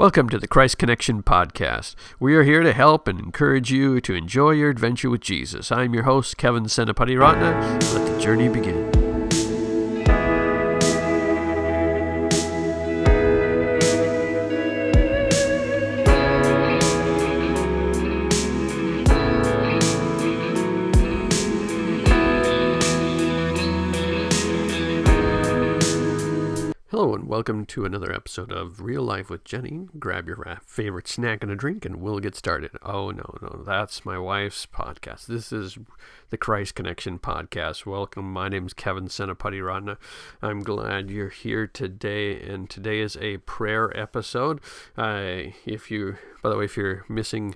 Welcome to the Christ Connection Podcast. We are here to help and encourage you to enjoy your adventure with Jesus. I'm your host, Kevin Senapatiratne. Let the journey begin. Hello and welcome to another episode of Real Life with Jenny. Grab your favorite snack and a drink and we'll get started. Oh, no, no, that's my wife's podcast. This is the Christ Connection podcast. Welcome. My name is Kevin Senapatiratne. I'm glad you're here today, and today is a prayer episode. If you, by the way, if you're missing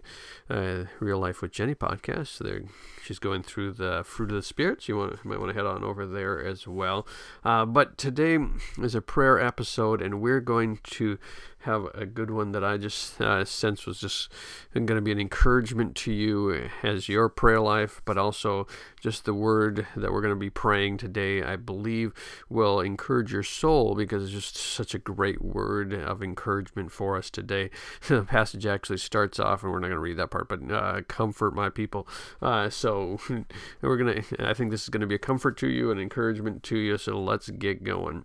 uh, Real Life with Jenny podcast, there she's going through the fruit of the spirits. You you might want to head on over there as well. Uh, but today is a prayer episode, and we're going to have a good one that I just uh, sense was just going to be an encouragement to you as your prayer life, but also just the word that we're going to be praying today, I believe will encourage your soul because it's just such a great word of encouragement for us today. the passage actually starts off, and we're not going to read that part, but uh, comfort my people. Uh, so we're going to, I think this is going to be a comfort to you, an encouragement to you. So let's get going.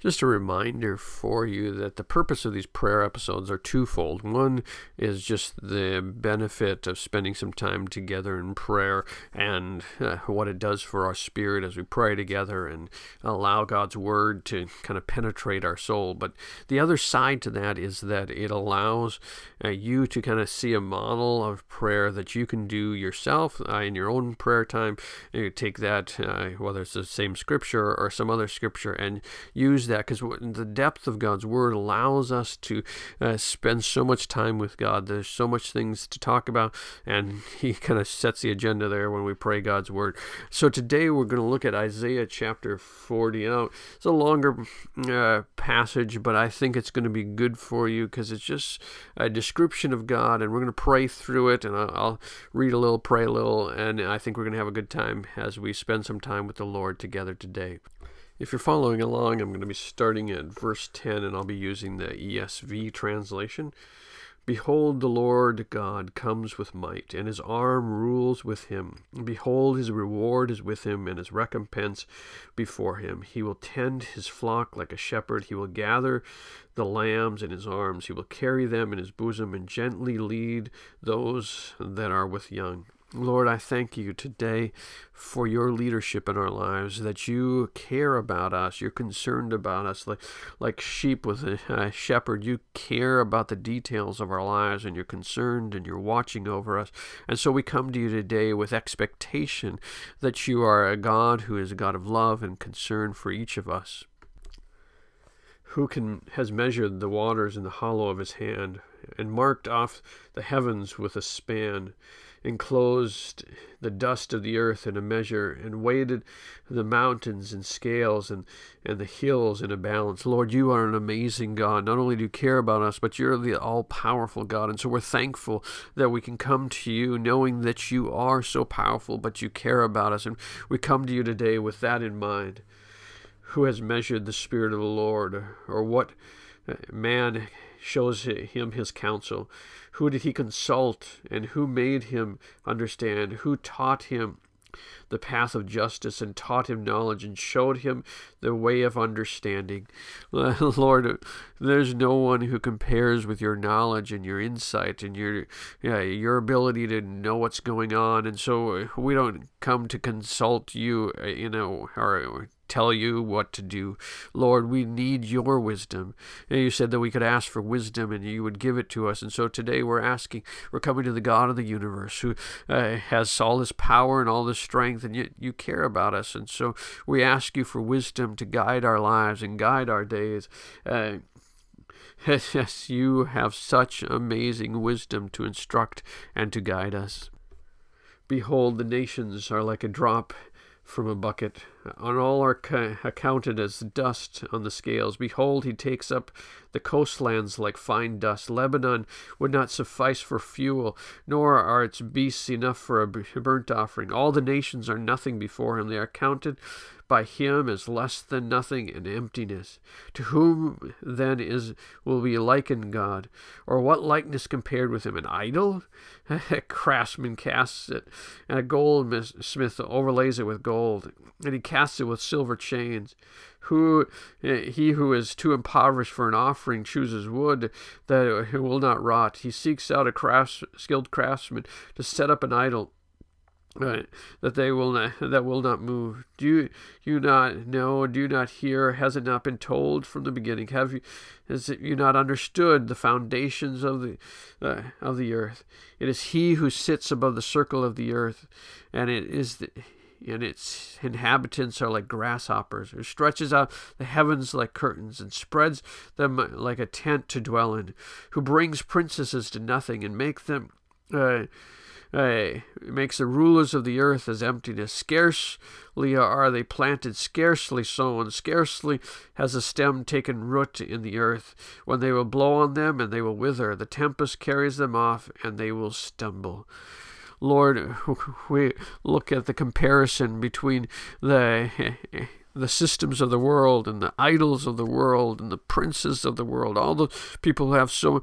Just a reminder for you that the purpose of these prayer episodes are twofold. One is just the benefit of spending some time together in prayer and uh, what it does for our spirit as we pray together and allow God's word to kind of penetrate our soul. But the other side to that is that it allows uh, you to kind of see a model of prayer that you can do yourself uh, in your own prayer time. You take that, uh, whether it's the same scripture or some other scripture, and use that because the depth of God's Word allows us to uh, spend so much time with God. There's so much things to talk about, and He kind of sets the agenda there when we pray God's Word. So today we're going to look at Isaiah chapter 40. Now, it's a longer uh, passage, but I think it's going to be good for you because it's just a description of God, and we're going to pray through it, and I'll, I'll read a little, pray a little, and I think we're going to have a good time as we spend some time with the Lord together today. If you're following along, I'm going to be starting at verse 10 and I'll be using the ESV translation. Behold, the Lord God comes with might, and his arm rules with him. Behold, his reward is with him, and his recompense before him. He will tend his flock like a shepherd. He will gather the lambs in his arms. He will carry them in his bosom, and gently lead those that are with young. Lord, I thank you today for your leadership in our lives, that you care about us, you're concerned about us like, like sheep with a, a, shepherd. You care about the details of our lives, and you're concerned and you're watching over us. And so we come to you today with expectation that you are a God who is a God of love and concern for each of us. Who can has measured the waters in the hollow of his hand, and marked off the heavens with a span? Enclosed the dust of the earth in a measure, and weighted the mountains in scales and, and the hills in a balance. Lord, you are an amazing God. Not only do you care about us, but you're the all powerful God. And so we're thankful that we can come to you knowing that you are so powerful, but you care about us. And we come to you today with that in mind. Who has measured the Spirit of the Lord, or what man shows him his counsel? Who did he consult, and who made him understand? Who taught him the path of justice, and taught him knowledge, and showed him the way of understanding? Lord, there's no one who compares with your knowledge and your insight and your yeah, your ability to know what's going on. And so we don't come to consult you, uh, you know, or tell you what to do. Lord, we need your wisdom. And you said that we could ask for wisdom and you would give it to us. And so today we're asking, we're coming to the God of the universe who uh, has all this power and all this strength, and yet you care about us. And so we ask you for wisdom to guide our lives and guide our days. Uh, yes, you have such amazing wisdom to instruct and to guide us. Behold, the nations are like a drop from a bucket. On all are ca- accounted as dust on the scales. Behold, he takes up the coastlands like fine dust. Lebanon would not suffice for fuel, nor are its beasts enough for a burnt offering. All the nations are nothing before him. They are counted by him as less than nothing and emptiness. To whom then is will be likened God? Or what likeness compared with him? An idol? A craftsman casts it, and a goldsmith overlays it with gold, and he casts it with silver chains. Who he who is too impoverished for an offering chooses wood that will not rot. He seeks out a crafts, skilled craftsman to set up an idol Right, that they will not that will not move. Do you you not know? Do you not hear? Has it not been told from the beginning? Have you has it, you not understood the foundations of the uh, of the earth? It is He who sits above the circle of the earth, and it is the, and its inhabitants are like grasshoppers, who stretches out the heavens like curtains and spreads them like a tent to dwell in, who brings princesses to nothing and make them. Uh, it makes the rulers of the earth as emptiness. Scarcely are they planted, scarcely sown, scarcely has a stem taken root in the earth. When they will blow on them, and they will wither. The tempest carries them off, and they will stumble. Lord, we look at the comparison between the the systems of the world and the idols of the world and the princes of the world, all the people who have so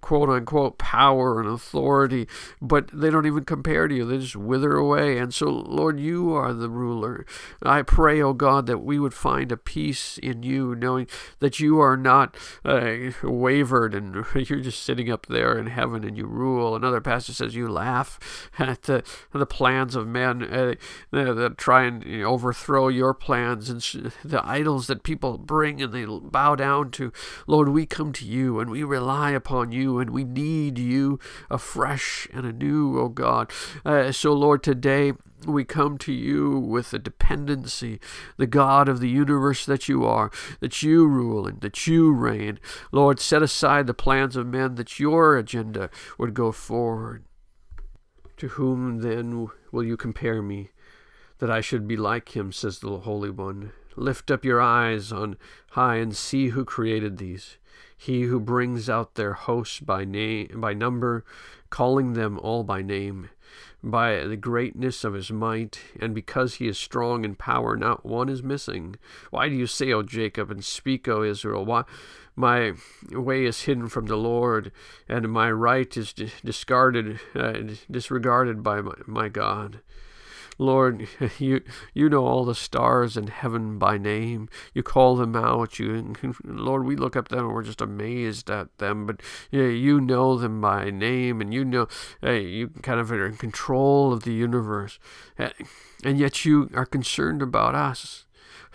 quote unquote power and authority, but they don't even compare to you. They just wither away. And so, Lord, you are the ruler. I pray, oh God, that we would find a peace in you, knowing that you are not uh, wavered and you're just sitting up there in heaven and you rule. Another pastor says you laugh at the, the plans of men uh, that try and overthrow your plans plans and the idols that people bring and they bow down to. Lord, we come to you and we rely upon you and we need you afresh and anew, oh God. Uh, so, Lord, today we come to you with a dependency, the God of the universe that you are, that you rule and that you reign. Lord, set aside the plans of men that your agenda would go forward. To whom then will you compare me? That I should be like him, says the Holy One. Lift up your eyes on high and see who created these. He who brings out their hosts by name by number, calling them all by name, by the greatness of his might, and because he is strong in power, not one is missing. Why do you say, O Jacob, and speak, O Israel? Why my way is hidden from the Lord, and my right is discarded, uh, disregarded by my, my God? Lord, you you know all the stars in heaven by name. You call them out. You, Lord, we look up them and we're just amazed at them. But yeah, you know them by name, and you know hey, you kind of are in control of the universe, eh, and yet you are concerned about us.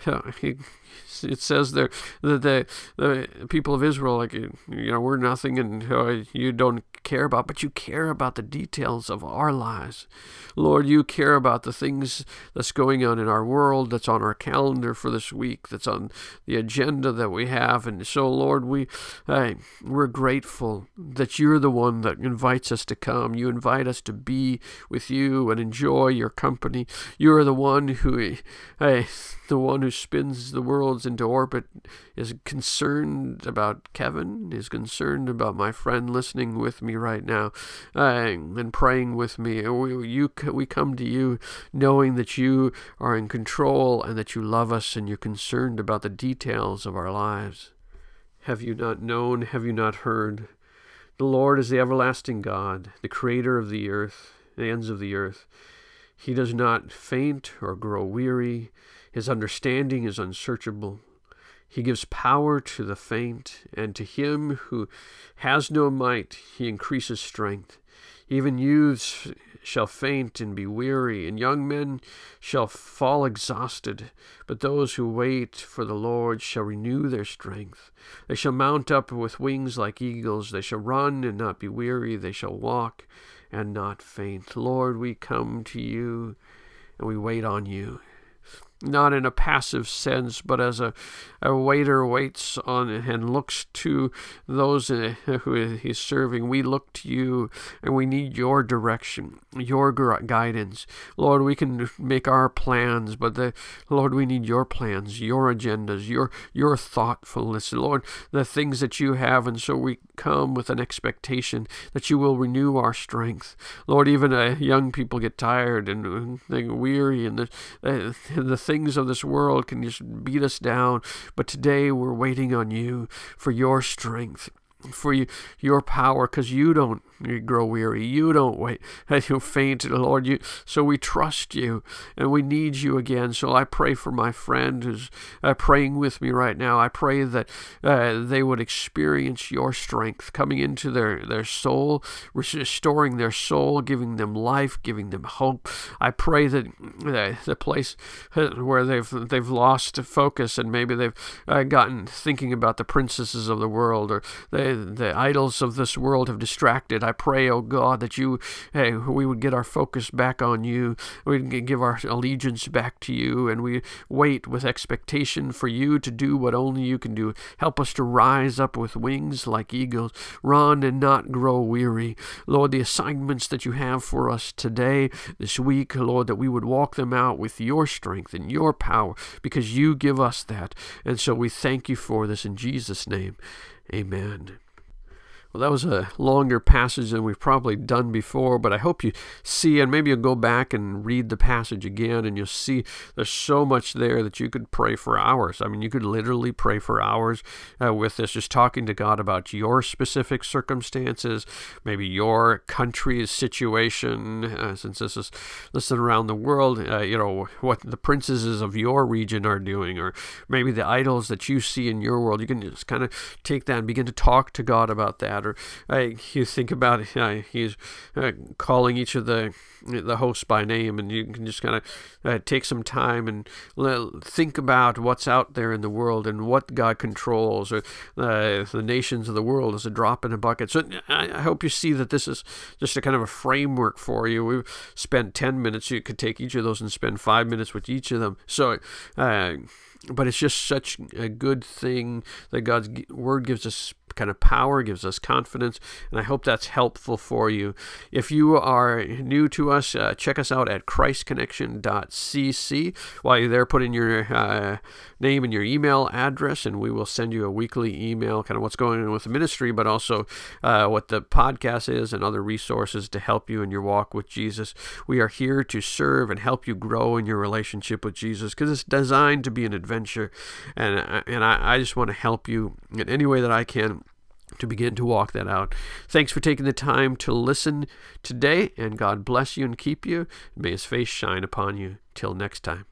it says there that the, the people of Israel, like, you know, we're nothing and uh, you don't care about, but you care about the details of our lives. Lord, you care about the things that's going on in our world, that's on our calendar for this week, that's on the agenda that we have. And so, Lord, we, hey, we're grateful that you're the one that invites us to come. You invite us to be with you and enjoy your company. You're the one who, hey, the one who spins the worlds into orbit is concerned about Kevin, is concerned about my friend listening with me right now uh, and praying with me. We, you, we come to you knowing that you are in control and that you love us and you're concerned about the details of our lives. Have you not known? Have you not heard? The Lord is the everlasting God, the creator of the earth, the ends of the earth. He does not faint or grow weary. His understanding is unsearchable. He gives power to the faint, and to him who has no might, he increases strength. Even youths shall faint and be weary, and young men shall fall exhausted. But those who wait for the Lord shall renew their strength. They shall mount up with wings like eagles. They shall run and not be weary. They shall walk and not faint. Lord, we come to you and we wait on you not in a passive sense, but as a, a waiter waits on and looks to those who he's serving. We look to you and we need your direction, your guidance. Lord, we can make our plans, but the, Lord, we need your plans, your agendas, your, your thoughtfulness. Lord, the things that you have. And so we come with an expectation that you will renew our strength. Lord, even uh, young people get tired and uh, weary and the, uh, the things things of this world can just beat us down. But today we're waiting on you for your strength for you, your power because you don't grow weary. You don't wait. You faint, Lord. You so we trust you and we need you again. So I pray for my friend who's uh, praying with me right now. I pray that uh, they would experience your strength coming into their their soul, restoring their soul, giving them life, giving them hope. I pray that uh, the place uh, where they've they've lost focus and maybe they've uh, gotten thinking about the princesses of the world or they the idols of this world have distracted. I pray, oh God, that you, hey, we would get our focus back on you. We'd give our allegiance back to you, and we wait with expectation for you to do what only you can do. Help us to rise up with wings like eagles, run and not grow weary. Lord, the assignments that you have for us today, this week, Lord, that we would walk them out with your strength and your power, because you give us that. And so we thank you for this in Jesus' name. Amen. Well, that was a longer passage than we've probably done before, but I hope you see, and maybe you'll go back and read the passage again, and you'll see there's so much there that you could pray for hours. I mean, you could literally pray for hours uh, with this, just talking to God about your specific circumstances, maybe your country's situation, uh, since this is listed around the world, uh, you know, what the princesses of your region are doing, or maybe the idols that you see in your world. You can just kind of take that and begin to talk to God about that or uh, you think about he's uh, calling each of the the hosts by name, and you can just kind of uh, take some time and think about what's out there in the world and what God controls, or uh, the nations of the world as a drop in a bucket. So I, I hope you see that this is just a kind of a framework for you. We've spent ten minutes. You could take each of those and spend five minutes with each of them. So uh, but it's just such a good thing that God's word gives us kind of power, gives us confidence, and I hope that's helpful for you. If you are new to us, uh, check us out at christconnection.cc. While you're there, put in your uh, name and your email address, and we will send you a weekly email, kind of what's going on with the ministry, but also uh, what the podcast is and other resources to help you in your walk with Jesus. We are here to serve and help you grow in your relationship with Jesus because it's designed to be an adventure, and uh, and I, I just want to help you in any way that I can to begin to walk that out. Thanks for taking the time to listen today, and God bless you and keep you. May his face shine upon you. Till next time.